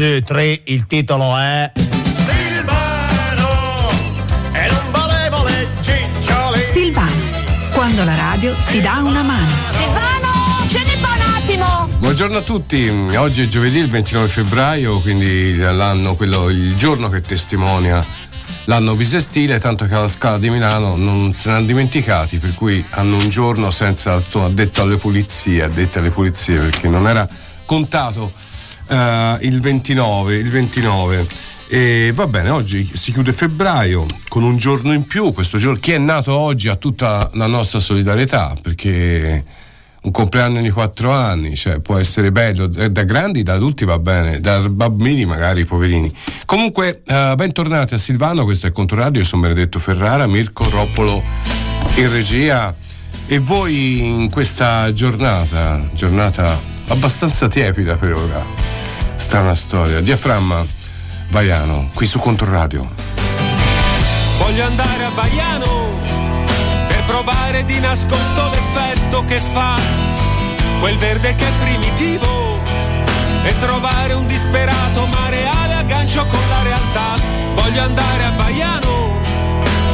due, tre, il titolo è. Silvano e non valevole ciccioli. Silvano, quando la radio ti dà una mano. Silvano, scendi qua un attimo! Buongiorno a tutti, oggi è giovedì il 29 febbraio, quindi l'anno, quello, il giorno che testimonia l'anno bisestile, tanto che alla Scala di Milano non se ne hanno dimenticati, per cui hanno un giorno senza, insomma, detto alle pulizie, addette alle pulizie, perché non era contato uh, il 29, il 29. E va bene, oggi si chiude febbraio con un giorno in più. Questo giorno, chi è nato oggi ha tutta la nostra solidarietà perché un compleanno di quattro anni, cioè può essere bello, da grandi, da adulti va bene, da bambini magari poverini. Comunque, uh, bentornati a Silvano, questo è Controradio, io sono Benedetto Ferrara, Mirko Roppolo in regia e voi in questa giornata, giornata abbastanza tiepida per ora, strana storia, diaframma Baiano, qui su Controradio. Voglio andare a Baiano per provare di nascosto l'effetto che fa quel verde che è primitivo e trovare un disperato ma reale aggancio con la realtà. Voglio andare a Baiano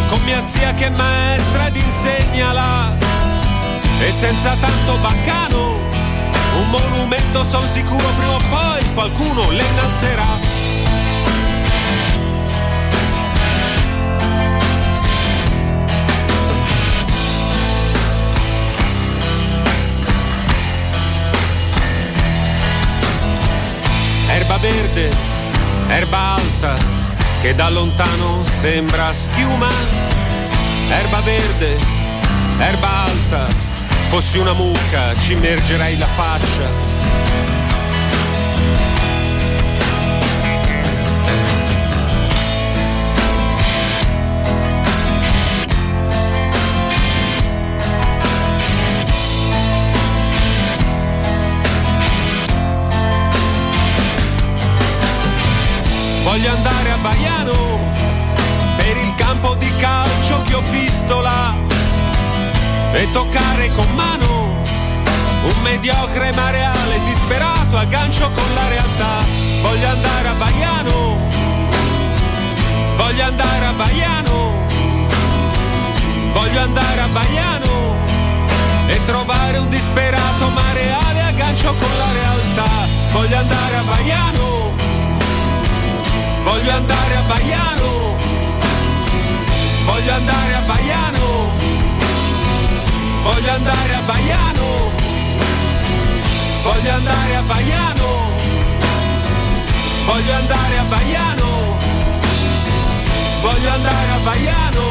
con mia zia che è maestra ed insegna là e senza tanto baccano un monumento son sicuro prima o poi qualcuno le innalzerà. erba verde, erba alta, che da lontano sembra schiuma. Erba verde, erba alta, fossi una mucca ci immergerei la faccia. Voglio andare a Baiano per il campo di calcio che ho visto là e toccare con mano un mediocre ma reale disperato aggancio con la realtà. Voglio andare a Baiano, voglio andare a Baiano, voglio andare a Baiano e trovare un disperato ma reale aggancio con la realtà. Voglio andare a Baiano Voglio andare a Baiano, voglio andare a Baiano, voglio andare a Baiano, voglio andare a Baiano, voglio andare a Baiano, voglio andare a Baiano,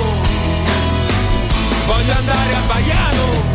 voglio andare a Baiano.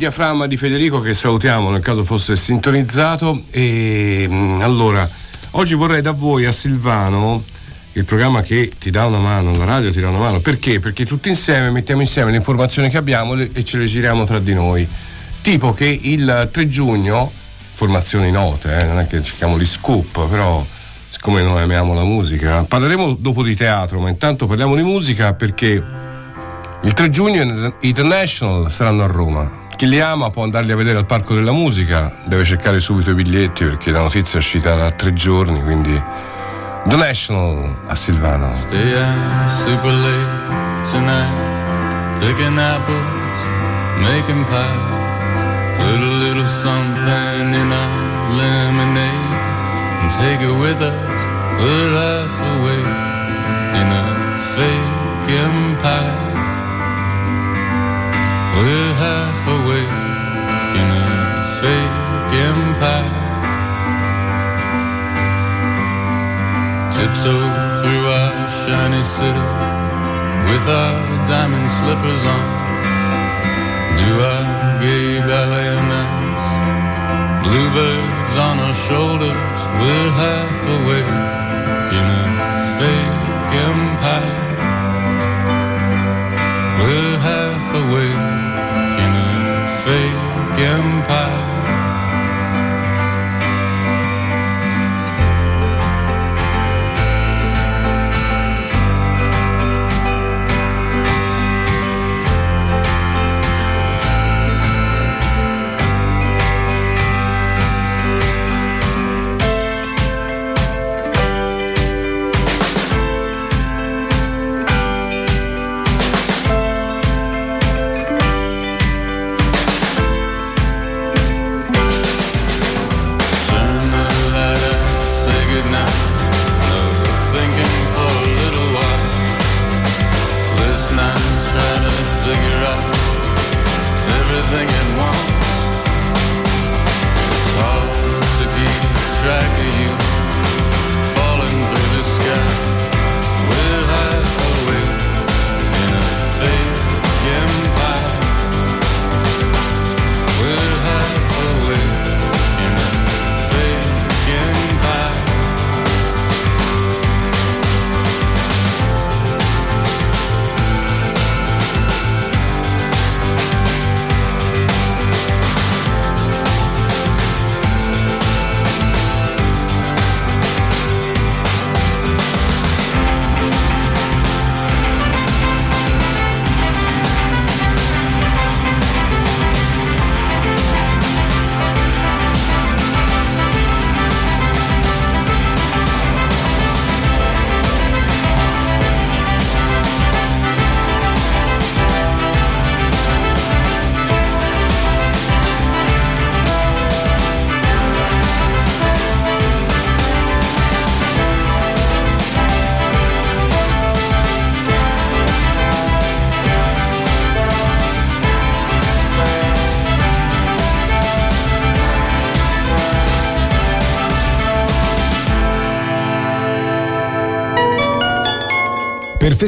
Diaframma di Federico che salutiamo nel caso fosse sintonizzato e mm, allora oggi vorrei da voi a Silvano il programma che ti dà una mano, la radio ti dà una mano, perché? Perché tutti insieme mettiamo insieme le informazioni che abbiamo e ce le giriamo tra di noi. Tipo che il 3 giugno, formazioni note, eh, non è che cerchiamo gli scoop, però siccome noi amiamo la musica, parleremo dopo di teatro, ma intanto parliamo di musica perché il 3 giugno i The National saranno a Roma. Chi li ama può andarli a vedere al Parco della Musica, deve cercare subito i biglietti perché la notizia è uscita da tre giorni, quindi The National a Silvano. Stay out super late tonight, picking apples, making pie. Put a little something in our lemonade and take it with us. We're half away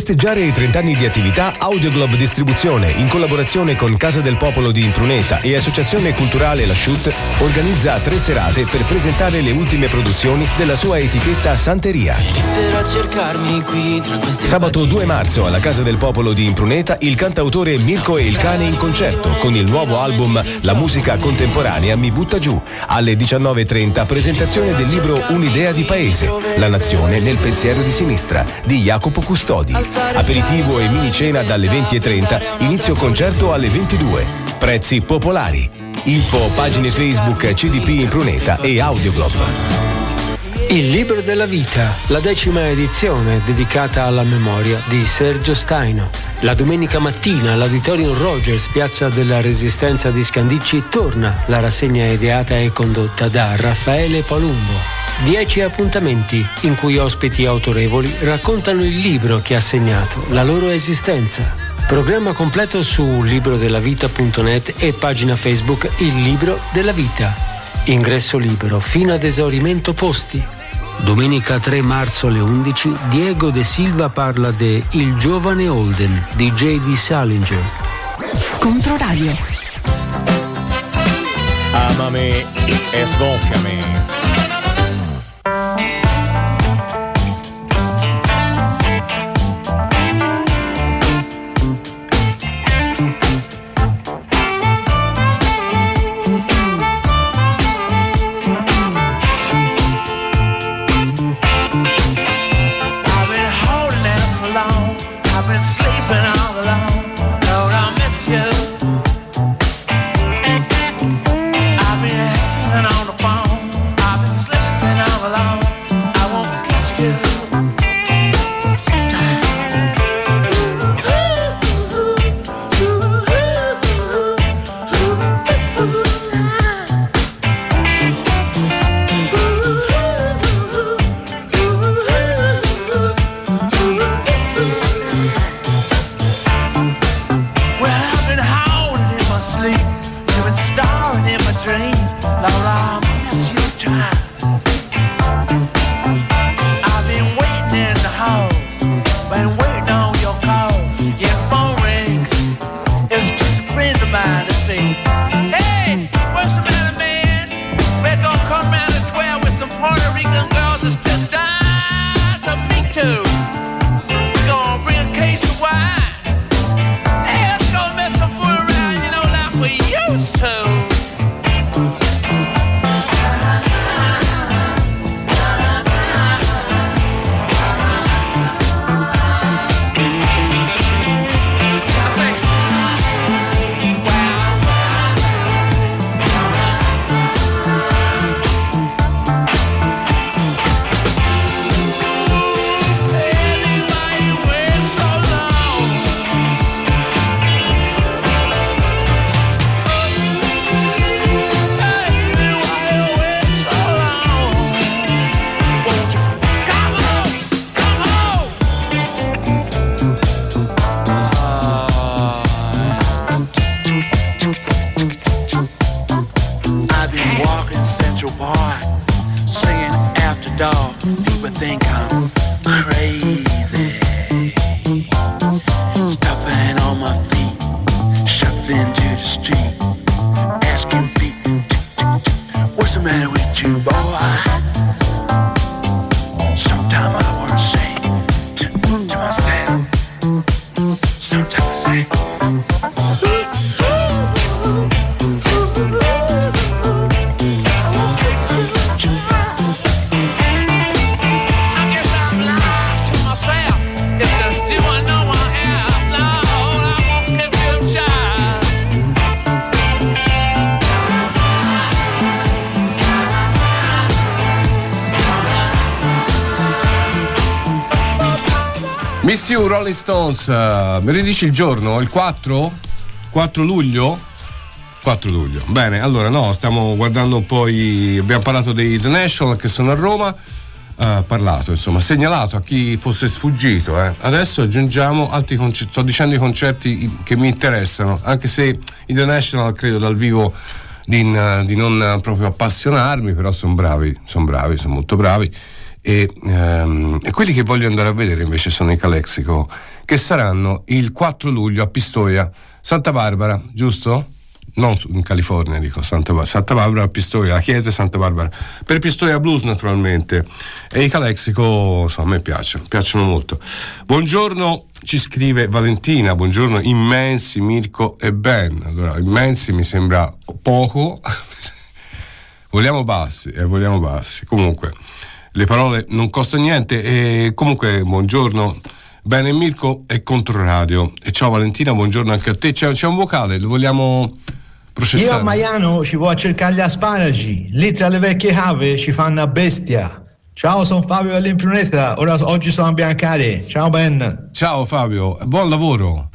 festeggiare i 30 anni di attività, Audioglob Distribuzione, in collaborazione con Casa del Popolo di Impruneta e Associazione Culturale La Chute, organizza tre serate per presentare le ultime produzioni della sua etichetta Santeria. A cercarmi qui tra queste Sabato 2 marzo alla Casa del Popolo di Impruneta il cantautore Mirko e il cane in concerto con il nuovo album La musica contemporanea mi butta giù. Alle 19.30 presentazione del libro Un'idea di paese, la nazione nel pensiero di sinistra di Jacopo Custodi. Aperitivo e mini cena dalle 20.30, inizio concerto alle 22. Prezzi popolari. Info pagine Facebook CDP Impruneta e Audioglob. Il libro della vita, la decima edizione dedicata alla memoria di Sergio Staino. La domenica mattina all'Auditorium Rogers, piazza della Resistenza di Scandicci, torna la rassegna ideata e condotta da Raffaele Palumbo. Dieci appuntamenti in cui ospiti autorevoli raccontano il libro che ha segnato la loro esistenza. Programma completo su librodellavita.net e pagina Facebook Il Libro della Vita. Ingresso libero fino ad esaurimento posti. Domenica 3 marzo alle 11 Diego De Silva parla de Il giovane Holden di J.D. Salinger. Controradio. Amami e sgonfiami. dream. Sometimes I Miss You Rolling Stones, eh, me ne dici il giorno? Il 4? 4 luglio? 4 luglio. Bene, allora no, stiamo guardando un po' i... abbiamo parlato dei The National che sono a Roma. eh, parlato, insomma, segnalato a chi fosse sfuggito. eh. Adesso aggiungiamo altri concerti, sto dicendo i concerti che mi interessano, anche se i The National credo dal vivo di, di non proprio appassionarmi, però sono bravi, sono bravi, sono molto bravi. E, ehm, e quelli che voglio andare a vedere invece sono i Calexico, che saranno il 4 luglio a Pistoia, Santa Barbara, giusto? Non in California, dico Santa, Bar- Santa Barbara, Pistoia, la chiesa è Santa Barbara. Per Pistoia Blues, naturalmente. E i Calexico, insomma, a me piacciono, piacciono molto. Buongiorno, ci scrive Valentina, buongiorno immensi Mirko e Ben. Allora, immensi mi sembra poco. vogliamo bassi, eh, vogliamo bassi. Comunque, le parole non costano niente e comunque buongiorno. Bene Mirko è Controradio e ciao Valentina, buongiorno anche a te. C'è, c'è un vocale, lo vogliamo processare? Io a Maiano ci vado a cercare gli asparagi, lì tra le vecchie cave ci fanno a bestia. Ciao, sono Fabio dell'Impruneta, ora oggi sono a Biancare. Ciao Ben. Ciao Fabio, buon lavoro.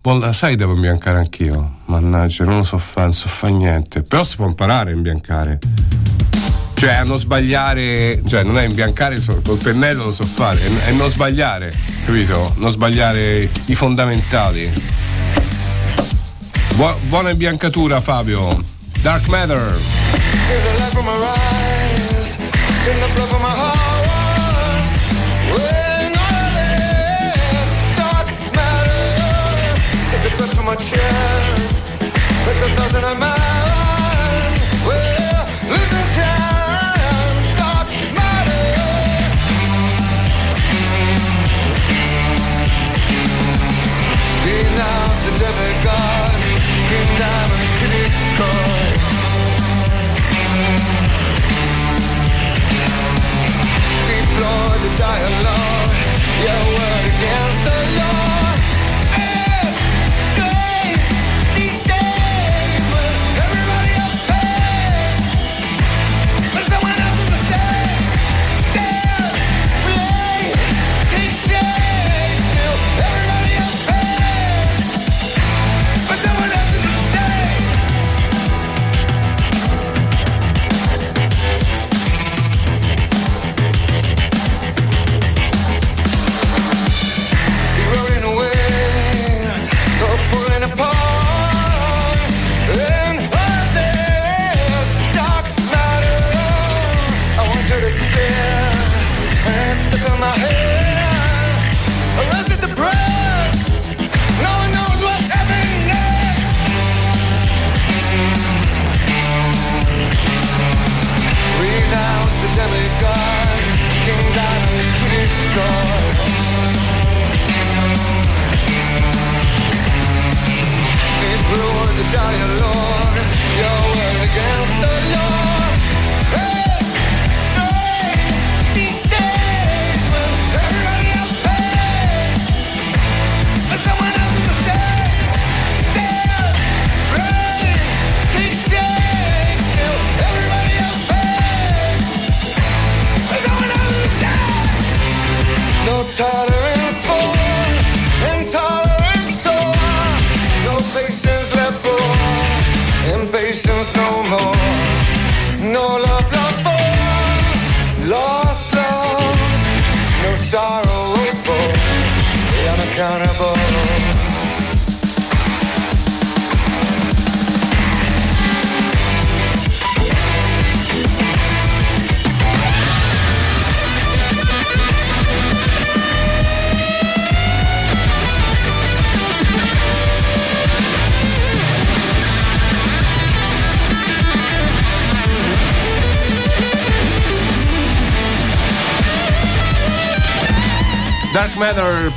Buon- sai devo imbiancare anch'io. Mannaggia, non lo so fare, non so fare niente. Però si può imparare a imbiancare. Cioè a non sbagliare, cioè non è imbiancare col pennello lo so fare, è, non sbagliare, capito? Non sbagliare i fondamentali. Buo- buona imbiancatura Fabio. Dark Matter. My eyes, in the blood from dialogue,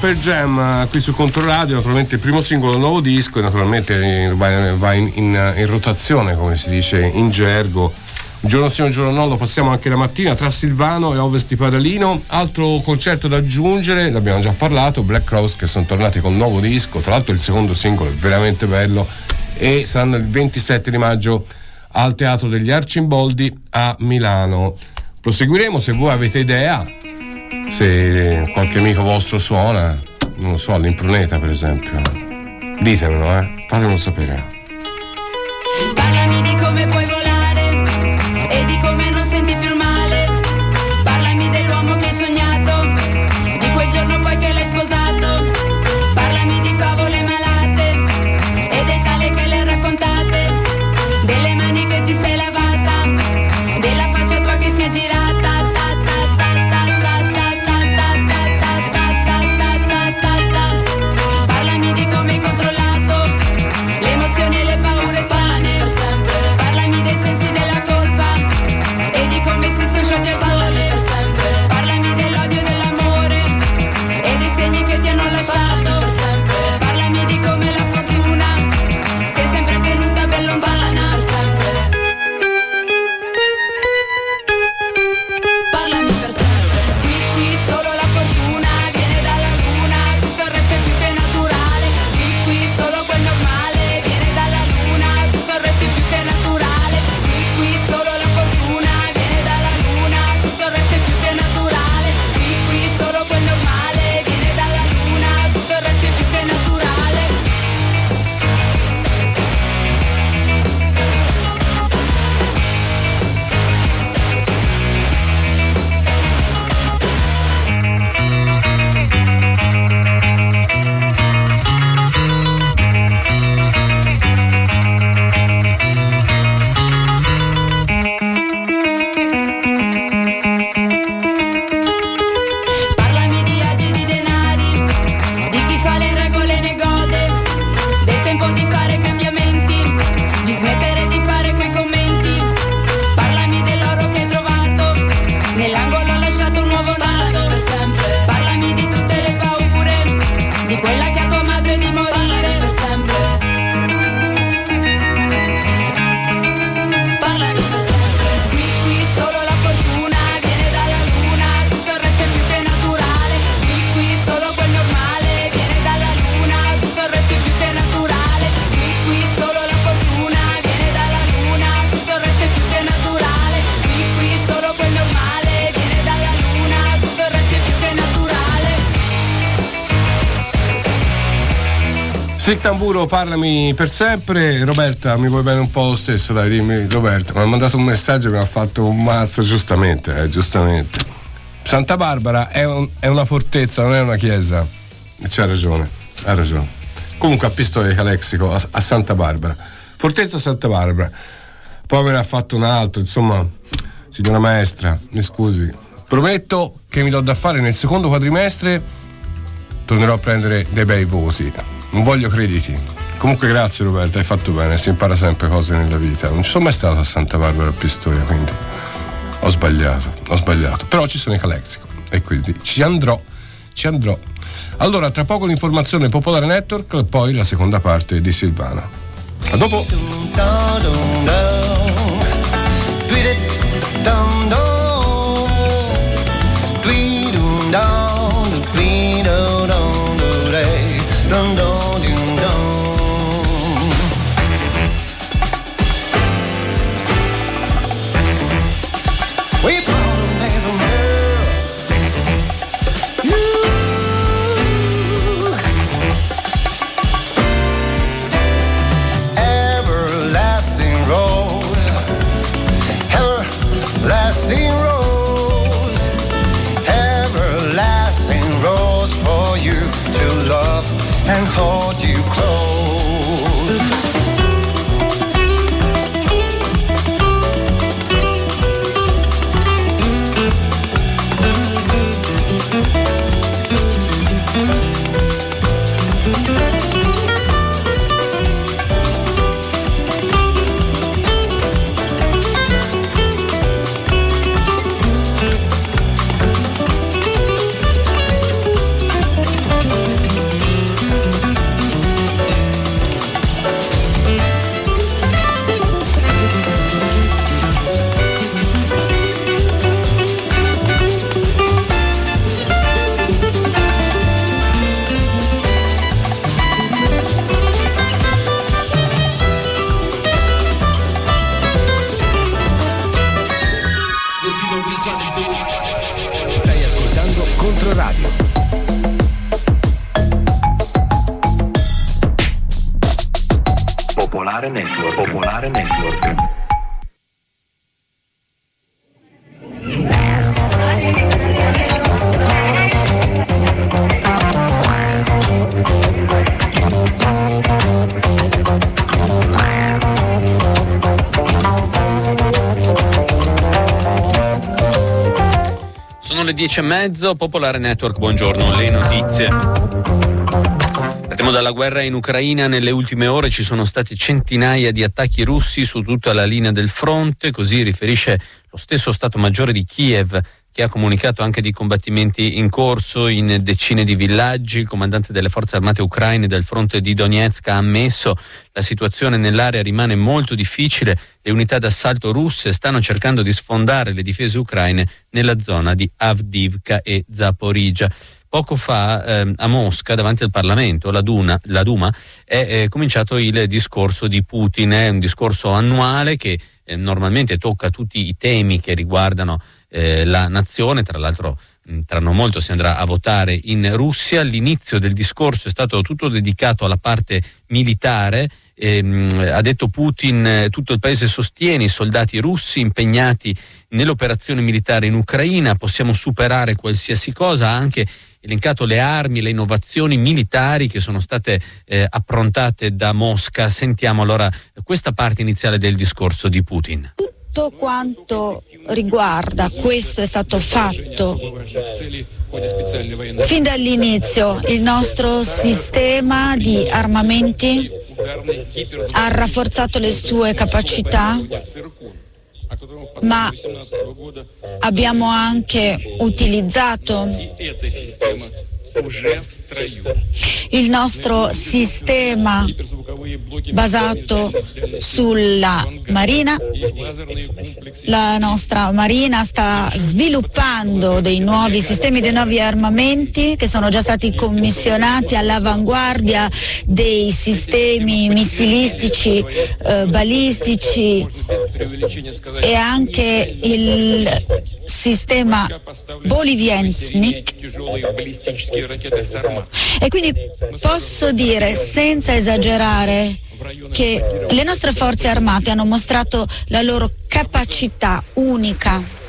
Per Jam eh, qui su Controradio, naturalmente il primo singolo del nuovo disco e naturalmente va, va in, in- in rotazione come si dice in gergo. Giorno sì, un giorno no, lo passiamo anche la mattina tra Silvano e Ovest di Padalino. Altro concerto da aggiungere, l'abbiamo già parlato, Black Rose che sono tornati con un nuovo disco, tra l'altro il secondo singolo è veramente bello e saranno il 27 di maggio al Teatro degli Arcimboldi a Milano. Proseguiremo se voi avete idea, se qualche amico vostro suona, non lo so, all'impruneta per esempio, ditemelo, eh, fatemelo sapere. Parlami di come puoi volare e di come tamburo, parlami per sempre. Roberta, mi vuoi bene un po' lo stesso? Dai, dimmi, Roberta. Mi ha mandato un messaggio che mi ha fatto un mazzo, giustamente, eh, giustamente. Santa Barbara è, un- è una fortezza, non è una chiesa. C'ha ragione, ha ragione. Comunque a Pistoia Calexico, a, a Santa Barbara. Fortezza Santa Barbara. Poi me ne ha fatto un altro, insomma, signora maestra, mi scusi. Prometto che mi do da fare nel secondo quadrimestre tornerò a prendere dei bei voti. Non voglio crediti. Comunque grazie Roberta, hai fatto bene, si impara sempre cose nella vita. Non ci sono mai stato a Santa Barbara a Pistoia, quindi ho sbagliato, ho sbagliato. Però ci sono i Calexico e quindi ci andrò, ci andrò. Allora, tra poco l'informazione Popolare Network poi la seconda parte di Silvana. A dopo! Le dieci e mezzo, Popolare Network, buongiorno, le notizie. Partiamo dalla guerra in Ucraina, nelle ultime ore ci sono stati centinaia di attacchi russi su tutta la linea del fronte, così riferisce lo stesso Stato Maggiore di Kiev che ha comunicato anche di combattimenti in corso in decine di villaggi. Il comandante delle forze armate ucraine del fronte di Donetsk ha ammesso la situazione nell'area rimane molto difficile. Le unità d'assalto russe stanno cercando di sfondare le difese ucraine nella zona di Avdivka e Zaporizhia. Poco fa ehm, a Mosca, davanti al Parlamento, la, Duna, la Duma, è eh, cominciato il discorso di Putin, è un discorso annuale che eh, normalmente tocca tutti i temi che riguardano eh, la nazione, tra l'altro tra non molto si andrà a votare in Russia. L'inizio del discorso è stato tutto dedicato alla parte militare. Ehm, ha detto Putin, eh, tutto il paese sostiene i soldati russi impegnati nell'operazione militare in Ucraina, possiamo superare qualsiasi cosa, ha anche elencato le armi, le innovazioni militari che sono state eh, approntate da Mosca. Sentiamo allora questa parte iniziale del discorso di Putin. Tutto quanto riguarda questo è stato fatto fin dall'inizio. Il nostro sistema di armamenti ha rafforzato le sue capacità, ma abbiamo anche utilizzato il nostro sistema basato sulla marina. La nostra marina sta sviluppando dei nuovi sistemi, dei nuovi armamenti che sono già stati commissionati all'avanguardia dei sistemi missilistici, eh, balistici e anche il sistema Boliviansnik e quindi posso dire senza esagerare che le nostre forze armate hanno mostrato la loro capacità unica.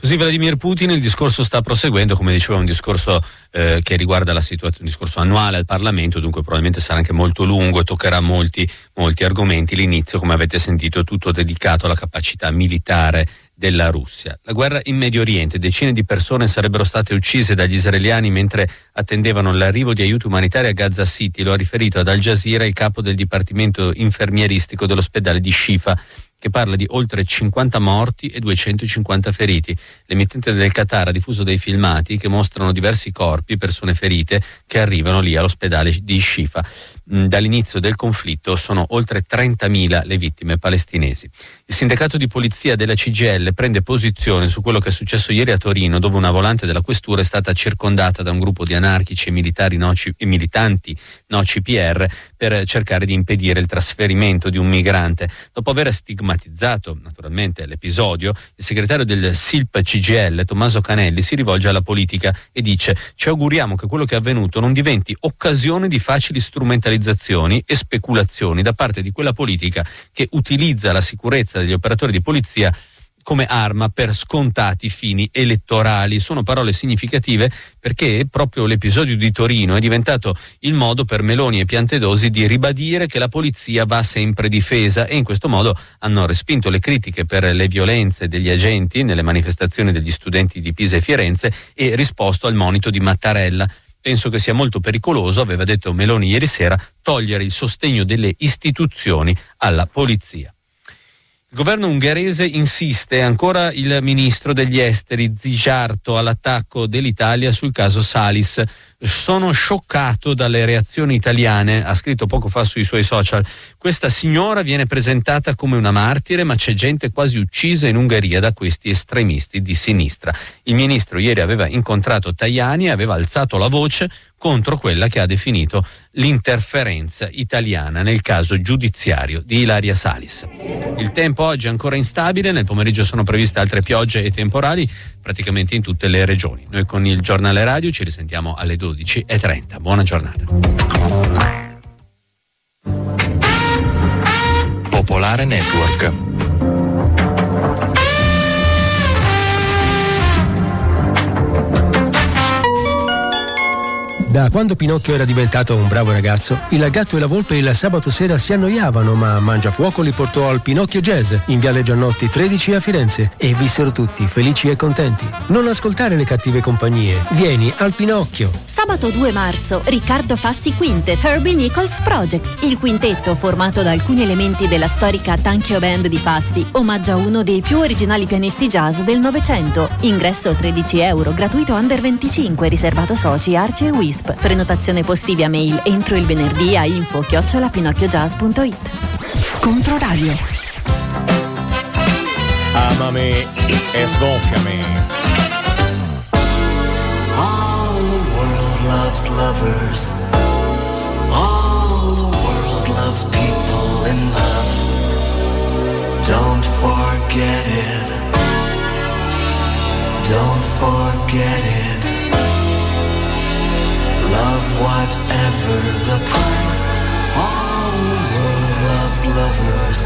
Così Vladimir Putin il discorso sta proseguendo, come dicevo è un discorso eh, che riguarda la situazione, un discorso annuale al Parlamento, dunque probabilmente sarà anche molto lungo e toccherà molti, molti argomenti. L'inizio, come avete sentito, è tutto dedicato alla capacità militare della Russia. La guerra in Medio Oriente, decine di persone sarebbero state uccise dagli israeliani mentre attendevano l'arrivo di aiuti umanitari a Gaza City, lo ha riferito ad Al Jazeera il capo del dipartimento infermieristico dell'ospedale di Shifa che parla di oltre 50 morti e 250 feriti. L'emittente del Qatar ha diffuso dei filmati che mostrano diversi corpi, persone ferite, che arrivano lì all'ospedale di Shifa. Dall'inizio del conflitto sono oltre 30.000 le vittime palestinesi. Il sindacato di polizia della CGL prende posizione su quello che è successo ieri a Torino, dove una volante della questura è stata circondata da un gruppo di anarchici e, militari no, e militanti no CPR per cercare di impedire il trasferimento di un migrante. Dopo aver stigmatizzato naturalmente l'episodio, il segretario del SILP CGL, Tommaso Canelli, si rivolge alla politica e dice ci auguriamo che quello che è avvenuto non diventi occasione di facili strumentalizzazioni e speculazioni da parte di quella politica che utilizza la sicurezza degli operatori di polizia come arma per scontati fini elettorali. Sono parole significative perché proprio l'episodio di Torino è diventato il modo per Meloni e Piantedosi di ribadire che la polizia va sempre difesa e in questo modo hanno respinto le critiche per le violenze degli agenti nelle manifestazioni degli studenti di Pisa e Firenze e risposto al monito di Mattarella penso che sia molto pericoloso, aveva detto Meloni ieri sera, togliere il sostegno delle istituzioni alla polizia. Il governo ungherese insiste ancora il ministro degli esteri Zijarto all'attacco dell'Italia sul caso Salis. Sono scioccato dalle reazioni italiane, ha scritto poco fa sui suoi social. Questa signora viene presentata come una martire, ma c'è gente quasi uccisa in Ungheria da questi estremisti di sinistra. Il ministro ieri aveva incontrato Tajani e aveva alzato la voce contro quella che ha definito l'interferenza italiana nel caso giudiziario di Ilaria Salis. Il tempo oggi è ancora instabile, nel pomeriggio sono previste altre piogge e temporali praticamente in tutte le regioni. Noi con il giornale radio ci risentiamo alle 12.30. Buona giornata. Popolare Network. Da quando Pinocchio era diventato un bravo ragazzo, il gatto e la volpe il sabato sera si annoiavano, ma Mangiafuoco li portò al Pinocchio Jazz in Viale Giannotti 13 a Firenze e vissero tutti felici e contenti. Non ascoltare le cattive compagnie, vieni al Pinocchio. Sabato 2 marzo, Riccardo Fassi Quintet, Herbie Nichols Project. Il quintetto, formato da alcuni elementi della storica Tanchio Band di Fassi, omaggia uno dei più originali pianisti jazz del Novecento. Ingresso 13 euro, gratuito under 25, riservato soci, arci e wisp. Prenotazione posti via mail entro il venerdì a info chiocciolapinocchiojazz.it. Controradio. Amami e sgonfiami. All the world loves lovers. All the world loves people in love. Don't forget it. Don't forget it. Whatever the price. All the world loves lovers.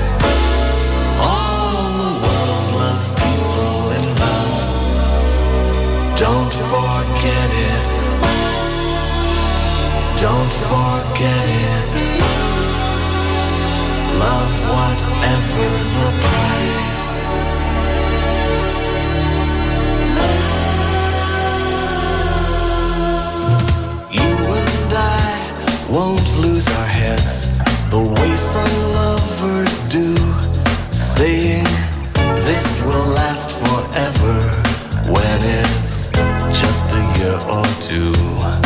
All the world loves people in love. Don't forget it. Don't forget it. Love whatever the price. The way some lovers do, saying this will last forever when it's just a year or two.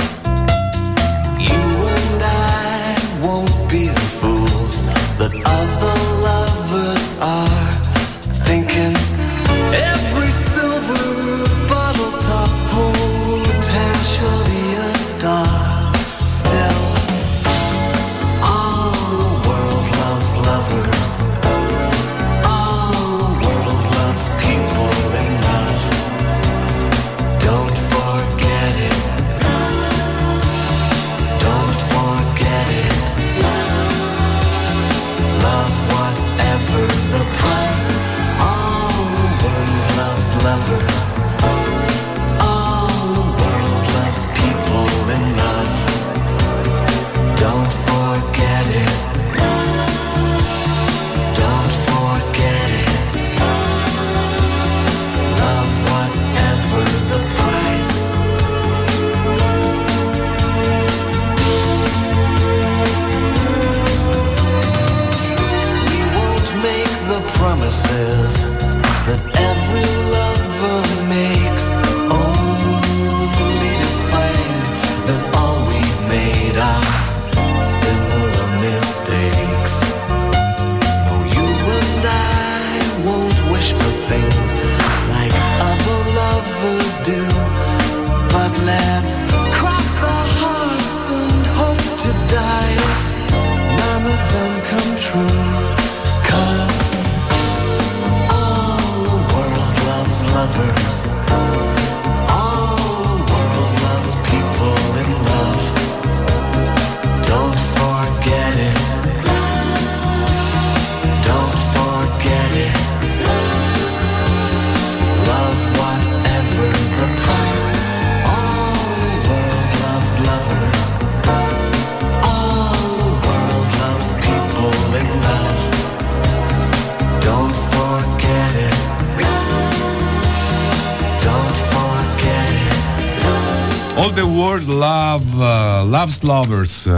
Loves lovers.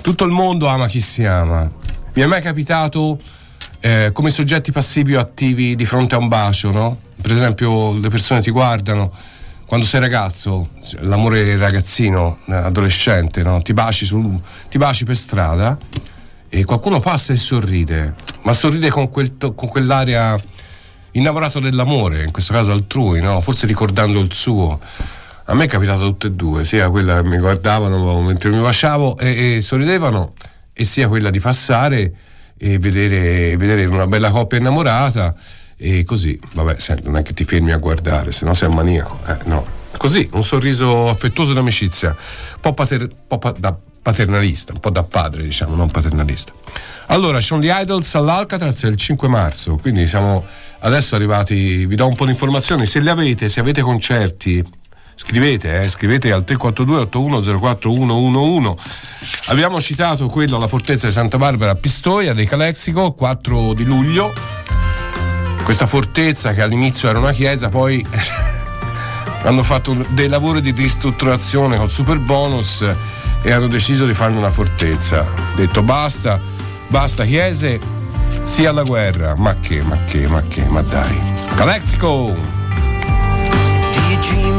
Tutto il mondo ama chi si ama. Mi è mai capitato eh, come soggetti passivi o attivi di fronte a un bacio, no? Per esempio, le persone ti guardano quando sei ragazzo, l'amore ragazzino, eh, adolescente, no? ti, baci sul, ti baci per strada e qualcuno passa e sorride, ma sorride con, quel con quell'aria innamorato dell'amore, in questo caso altrui, no? forse ricordando il suo. A me è capitato tutte e due, sia quella che mi guardavano mentre mi baciavo e, e sorridevano, e sia quella di passare e vedere, vedere una bella coppia innamorata e così, vabbè, non è che ti fermi a guardare, se no sei un maniaco, eh, no. Così, un sorriso affettuoso d'amicizia, un po', pater, po da paternalista, un po' da padre, diciamo, non paternalista. Allora, sono gli Idols all'Alcatraz il 5 marzo, quindi siamo adesso arrivati, vi do un po' di informazioni, se le avete, se avete concerti, scrivete, eh, scrivete al 342 8104 111. Abbiamo citato quello alla fortezza di Santa Barbara a Pistoia dei Calexico, 4 di luglio. Questa fortezza che all'inizio era una chiesa, poi hanno fatto dei lavori di ristrutturazione col super bonus e hanno deciso di farne una fortezza. Detto basta, basta chiese, sì alla guerra. Ma che, ma che, ma che, ma dai. Calexico! Do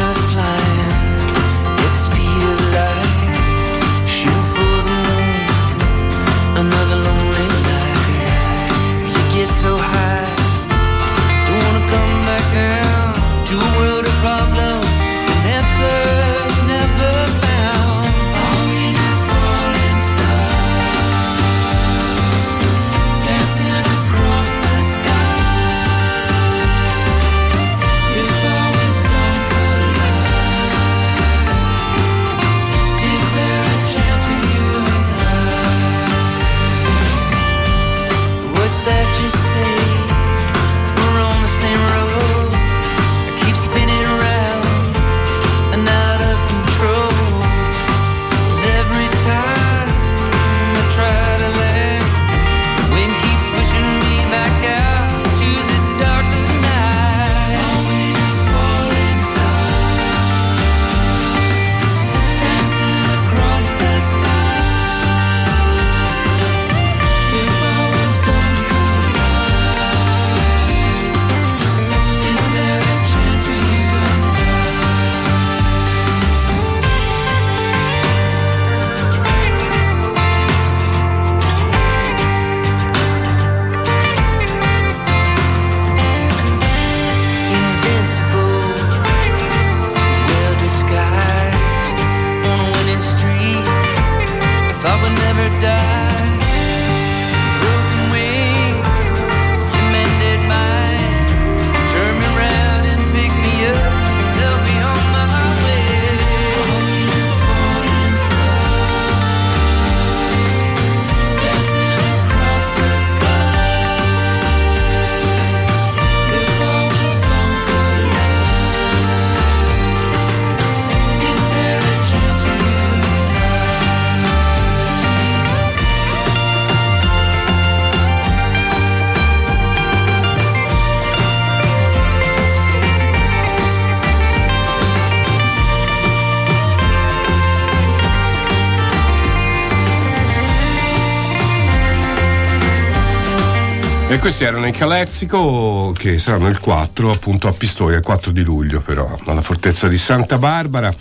questi erano i Calexico che saranno il 4 appunto a Pistoia, il 4 di luglio però, alla fortezza di Santa Barbara.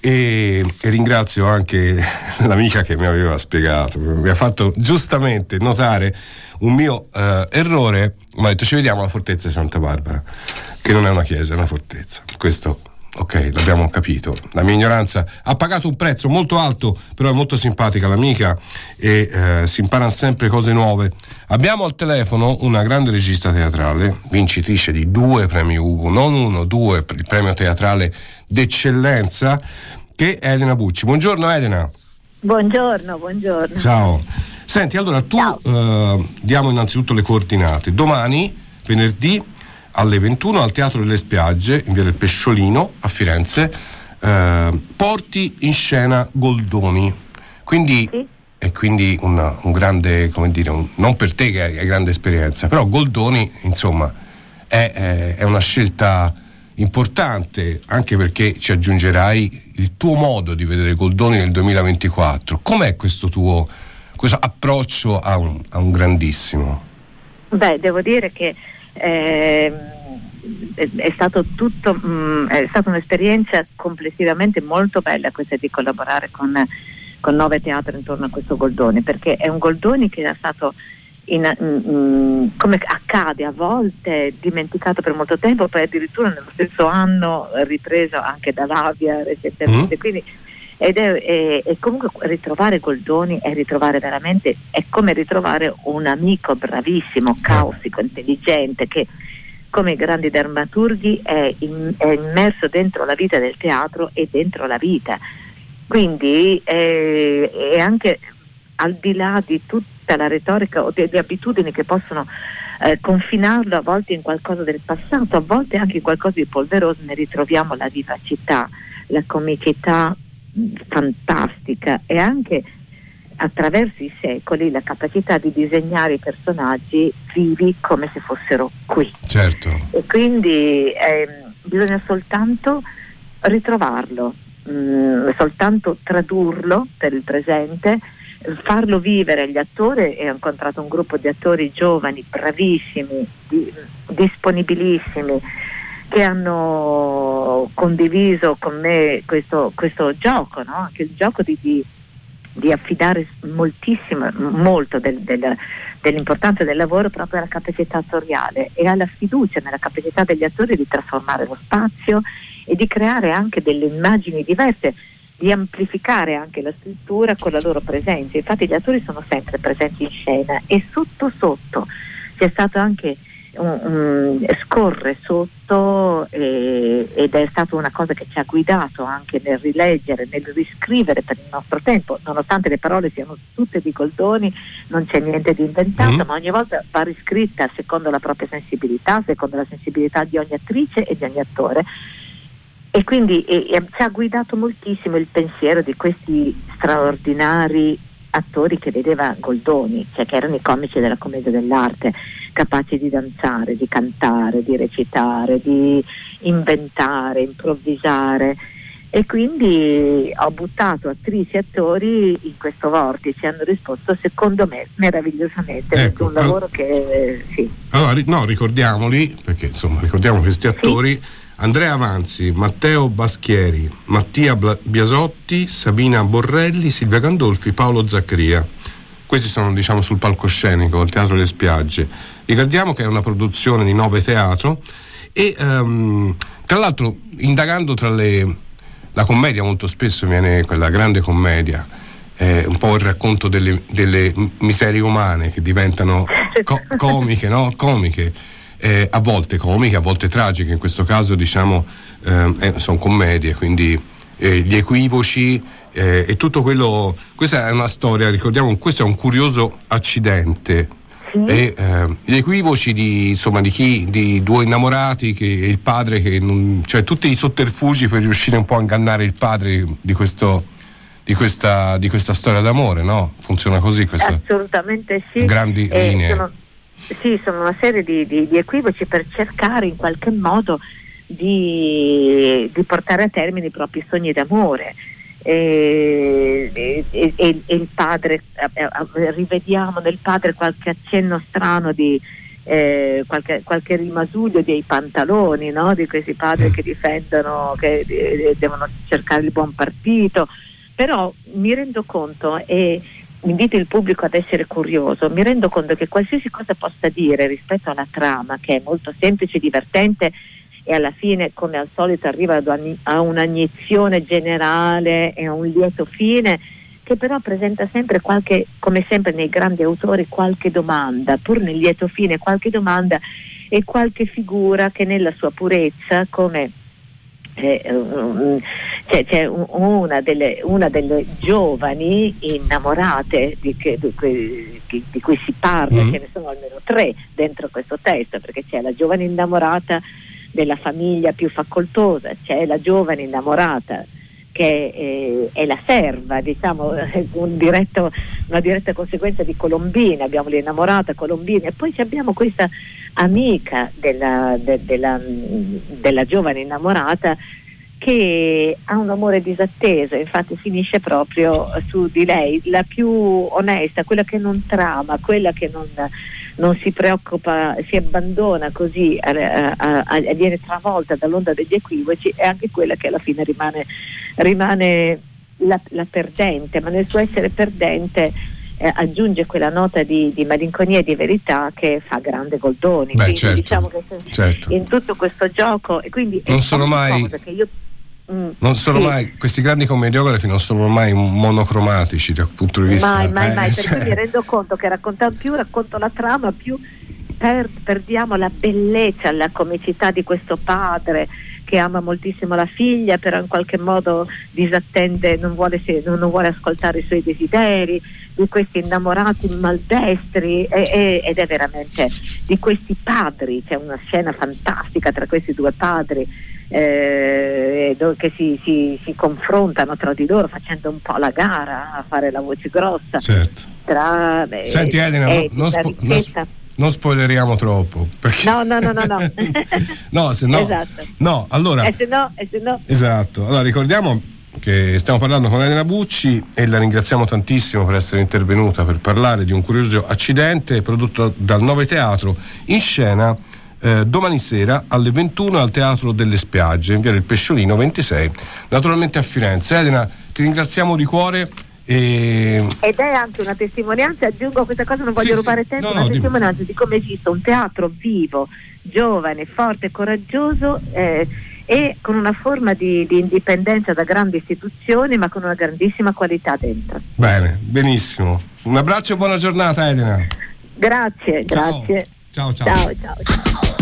E, e ringrazio anche l'amica che mi aveva spiegato, mi ha fatto giustamente notare un mio eh, errore, mi ha detto ci vediamo alla fortezza di Santa Barbara, che non è una chiesa, è una fortezza. Questo Ok, l'abbiamo capito. La mia ignoranza ha pagato un prezzo molto alto, però è molto simpatica l'amica e eh, si imparano sempre cose nuove. Abbiamo al telefono una grande regista teatrale, vincitrice di due premi Ugo, non uno, due, il premio teatrale d'eccellenza, che è Elena Bucci. Buongiorno Elena. Buongiorno, buongiorno. Ciao. Senti, allora tu eh, diamo innanzitutto le coordinate. Domani, venerdì, alle 21 al Teatro delle Spiagge, in via del Pesciolino, a Firenze, eh, porti in scena Goldoni. Quindi, E quindi una- un grande, come dire, un- non per te che hai, hai grande esperienza, però Goldoni, insomma, è, è- è una scelta importante, anche perché ci aggiungerai il tuo modo di vedere Goldoni nel 2024. Com'è questo tuo questo approccio a un, a un grandissimo? Beh, devo dire che ehm, è, stato tutto, mh, è stata un'esperienza complessivamente molto bella questa di collaborare con, con Nove Teatri intorno a questo Goldoni, perché è un Goldoni che è stato in, mm, come accade a volte dimenticato per molto tempo, poi addirittura nello stesso anno ripreso anche da Lavia recentemente. Mm. Quindi, ed è, è- è comunque ritrovare Goldoni è ritrovare veramente, è come ritrovare un amico bravissimo, causico, intelligente, che come i grandi drammaturghi è, in- è immerso dentro la vita del teatro e dentro la vita. Quindi eh, è anche al di là di tutta la retorica o delle abitudini che possono eh, confinarlo a volte in qualcosa del passato, a volte anche in qualcosa di polveroso, ne ritroviamo la vivacità, la comicità fantastica e anche attraverso i secoli la capacità di disegnare i personaggi vivi come se fossero qui. Certo. E quindi ehm, bisogna soltanto ritrovarlo, mm, soltanto tradurlo per il presente, farlo vivere agli attori e ho incontrato un gruppo di attori giovani, bravissimi, di- disponibilissimi, che hanno condiviso con me questo, questo gioco, no? anche il gioco di, di- di affidare moltissimo, molto del- del- dell'importanza del lavoro proprio alla capacità attoriale e alla fiducia nella capacità degli attori di trasformare lo spazio e di creare anche delle immagini diverse, di amplificare anche la struttura con la loro presenza. Infatti gli attori sono sempre presenti in scena e sotto sotto c'è stato anche un- scorre sotto eh, ed è stata una cosa che ci ha guidato anche nel rileggere, nel riscrivere per il nostro tempo, nonostante le parole siano tutte di Goldoni, non c'è niente di inventato, Mm. ma ogni volta va riscritta secondo la propria sensibilità, secondo la sensibilità di ogni attrice e di ogni attore. E quindi e- e ci ha guidato moltissimo il pensiero di questi straordinari attori che vedeva Goldoni, cioè che erano i comici della commedia dell'arte, capaci di danzare, di cantare, di recitare, di inventare, improvvisare. E quindi ho buttato attrici e attori in questo vortice, hanno risposto secondo me meravigliosamente, Ecco, un lavoro che sì. Allora, no, ricordiamoli, perché insomma, ricordiamo questi attori. Andrea Avanzi, Matteo Baschieri, Mattia Biasotti, Sabina Borrelli, Silvia Gandolfi, Paolo Zaccaria. Questi sono diciamo sul palcoscenico, il Teatro Le Spiagge. Ricordiamo che è una produzione di Nove Teatro e ehm, tra l'altro indagando tra le... la commedia molto spesso viene quella grande commedia, eh, un po' il racconto delle, delle miserie umane che diventano co- comiche, no? Comiche. Eh, a volte comiche, a volte tragiche, in questo caso diciamo ehm, eh, sono commedie, quindi eh, gli equivoci eh, e tutto quello. Questa è una storia, ricordiamo, questo è un curioso accidente. E, eh, gli equivoci di, insomma, di chi di due innamorati che e il padre che non, cioè tutti i sotterfugi per riuscire un po' a ingannare il padre di questo di questa, di questa storia d'amore no? funziona così questa Assolutamente sì. grandi Eh, linee sono- sì, sono una serie di, di- di equivoci per cercare in qualche modo di, di portare a termine i propri sogni d'amore. E, e- e- e il padre, eh, eh, rivediamo nel padre qualche accenno strano di eh, qualche, qualche rimasuglio dei pantaloni no? di questi padri che difendono, che eh, devono cercare il buon partito però mi rendo conto e invito il pubblico ad essere curioso, mi rendo conto che qualsiasi cosa possa dire rispetto alla trama, che è molto semplice, divertente e alla fine, come al solito, arriva a un'iniezione generale e a un lieto fine, che però presenta sempre qualche, come sempre nei grandi autori, qualche domanda, pur nel lieto fine, qualche domanda e qualche figura che nella sua purezza, come eh, um, c'è, c'è un- una, delle, una delle giovani innamorate di, che- di cui, di- cui si parla, Mm. ce ne sono almeno tre dentro questo testo, perché c'è la giovane innamorata della famiglia più facoltosa, c'è la giovane innamorata che eh, è la serva, diciamo, un diretto- una diretta conseguenza di Colombina, abbiamo l'innamorata Colombina e poi abbiamo questa amica della, de- della- della giovane innamorata che ha un amore disatteso, infatti finisce proprio su di lei, la più onesta, quella che non trama, quella che non, non si preoccupa, si abbandona così, a- a- a- viene travolta dall'onda degli equivoci, è anche quella che alla fine rimane, rimane la, la perdente, ma nel suo essere perdente eh, aggiunge quella nota di, di malinconia e di verità che fa grande Goldoni. Beh, Quindi certo, diciamo che certo. in tutto questo gioco, e quindi Non sono mai- Mm, Non sono sì. mai, questi grandi commediografi non sono mai monocromatici dal punto di vista. Mai, mai, eh, mai, cioè, cui mi rendo conto che raccontando più racconto la trama, più per- perdiamo la bellezza, la comicità di questo padre che ama moltissimo la figlia, però in qualche modo disattende, non vuole, se- non vuole ascoltare i suoi desideri, di questi innamorati maldestri e- e- ed è veramente di questi padri, c'è una scena fantastica tra questi due padri eh, che si, si- si confrontano tra di loro facendo un po' la gara a fare la voce grossa. Certo. Tra, beh, Senti Elena, eh, no- non, spo- non non spoileriamo troppo. Perché... No, no, no, no, no. No, se no. Esatto. No, allora. E se no, e se no. Esatto, allora ricordiamo che stiamo parlando con Elena Bucci e la ringraziamo tantissimo per essere intervenuta per parlare di un curioso accidente prodotto dal Nove Teatro in scena eh, domani sera alle 21 al Teatro delle Spiagge in via del Pesciolino 26, naturalmente a Firenze. Elena, ti ringraziamo di cuore e Ed è anche una testimonianza, aggiungo questa cosa, non voglio Sì, rubare sì. tempo, No, una no, dimmi. testimonianza di come esiste un teatro vivo, giovane, forte, coraggioso eh, e con una forma di, di indipendenza da grandi istituzioni, ma con una grandissima qualità dentro. bene, benissimo. Un abbraccio e buona giornata Elena. Grazie, Ciao. grazie. Ciao, ciao. ciao, ciao. ciao.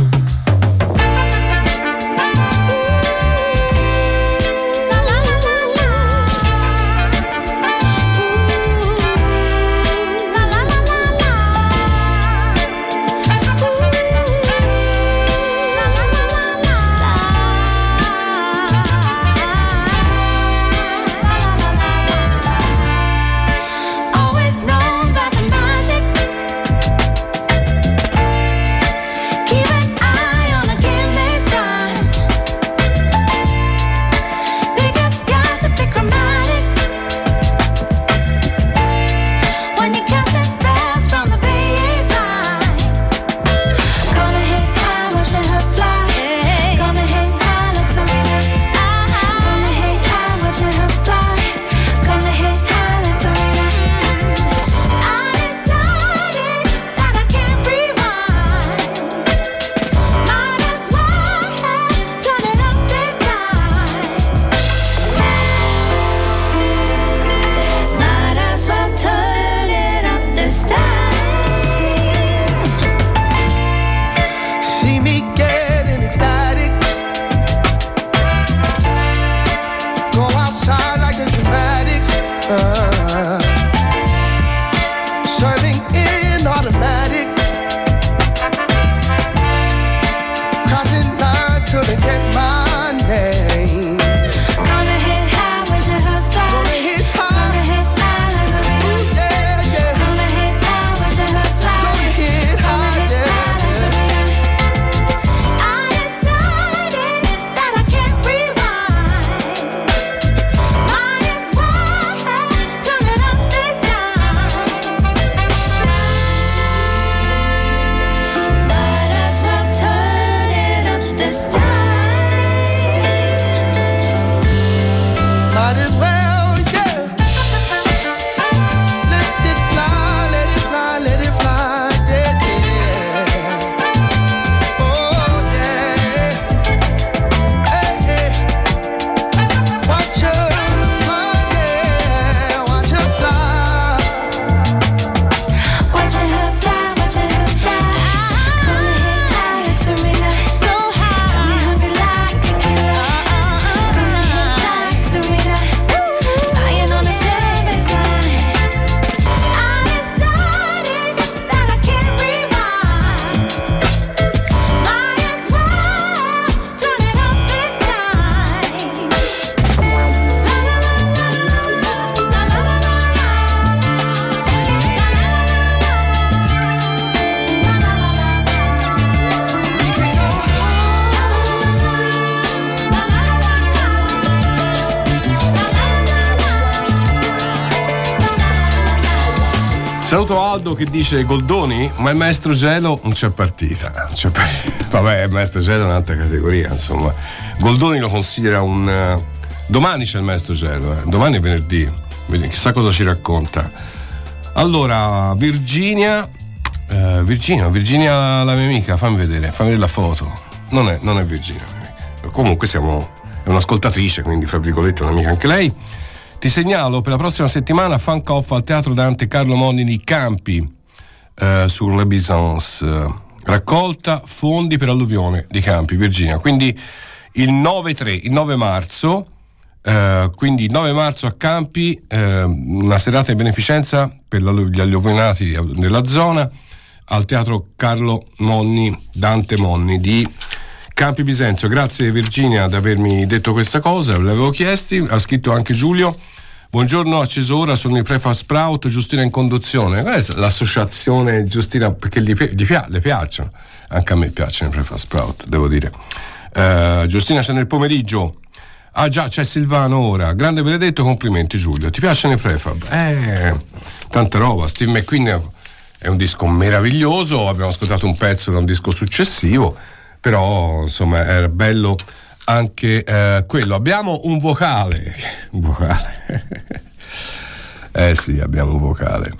Che dice Goldoni, ma il maestro Gelo non c'è partita. C'è partita. Vabbè, il maestro Gelo è un'altra categoria, insomma. Goldoni lo considera un. eh, Domani c'è il maestro Gelo, eh. domani è venerdì. Chissà cosa ci racconta. Allora, Virginia. eh, Virginia, Virginia la mia amica, fammi vedere, fammi vedere la foto. Non è, non è Virginia. Comunque siamo. È un'ascoltatrice, quindi fra virgolette un'amica anche lei. Ti segnalo per la prossima settimana Funk Off al Teatro Dante Carlo Monni di Campi eh, sulle Bisons. Raccolta fondi per alluvione di Campi, Virginia. Quindi il 9-3, il 9 marzo, eh, quindi il 9 marzo a Campi, eh, una serata di beneficenza per gli alluvionati nella zona al Teatro Carlo Monni, Dante Monni di Campi Bisenzio. Grazie Virginia di avermi detto questa cosa, ve l'avevo chiesti, ha scritto anche Giulio. Buongiorno a Cesora, sono i Prefa Sprout, Giustina in conduzione. L'associazione Giustina perché gli, gli pia- le piacciono, anche a me piacciono i Prefa Sprout, devo dire. Eh, Giustina c'è nel pomeriggio. Ah già, c'è Silvano ora. Grande benedetto, complimenti Giulio. Ti piacciono i prefab? Eh, tanta roba. Steve McQueen è un disco meraviglioso, abbiamo ascoltato un pezzo da un disco successivo, però insomma era bello anche eh, quello. Abbiamo un vocale. Un vocale. eh sì, abbiamo un vocale.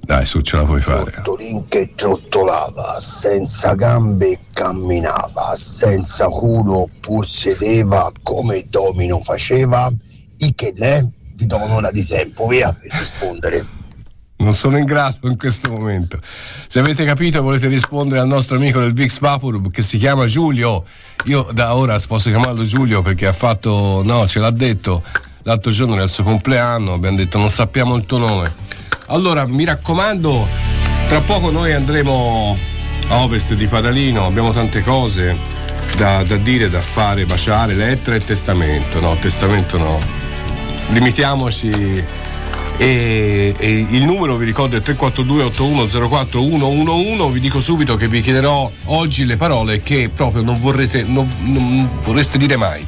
Dai, su, ce la puoi fare. Trottolin che trottolava, senza gambe camminava, senza culo pur sedeva, come domino faceva, i che ne vi do un'ora di tempo, via, per rispondere. Non sono in grado in questo momento. Se avete capito volete rispondere al nostro amico del Vix Vaporub che si chiama Giulio. Io da ora posso chiamarlo Giulio perché ha fatto, no, ce l'ha detto l'altro giorno era il suo compleanno, abbiamo detto non sappiamo il tuo nome. Allora mi raccomando, tra poco noi andremo a ovest di Padalino, abbiamo tante cose da, da dire, da fare, baciare, lettera e testamento. No, testamento no. Limitiamoci e, e il numero vi ricordo è 342 8104 111 vi dico subito che vi chiederò oggi le parole che proprio non vorrete non, non vorreste dire mai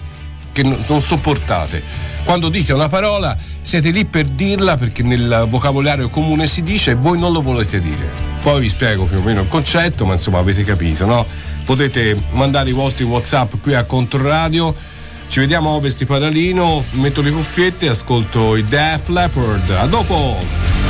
che non, sopportate. Quando dite una parola siete lì per dirla perché nel vocabolario comune si dice e voi non lo volete dire. Poi vi spiego più o meno il concetto ma insomma avete capito no? potete mandare i vostri whatsapp qui a Controradio ci vediamo a Ovest di Padalino, metto le cuffiette e ascolto i Def Leppard. A dopo!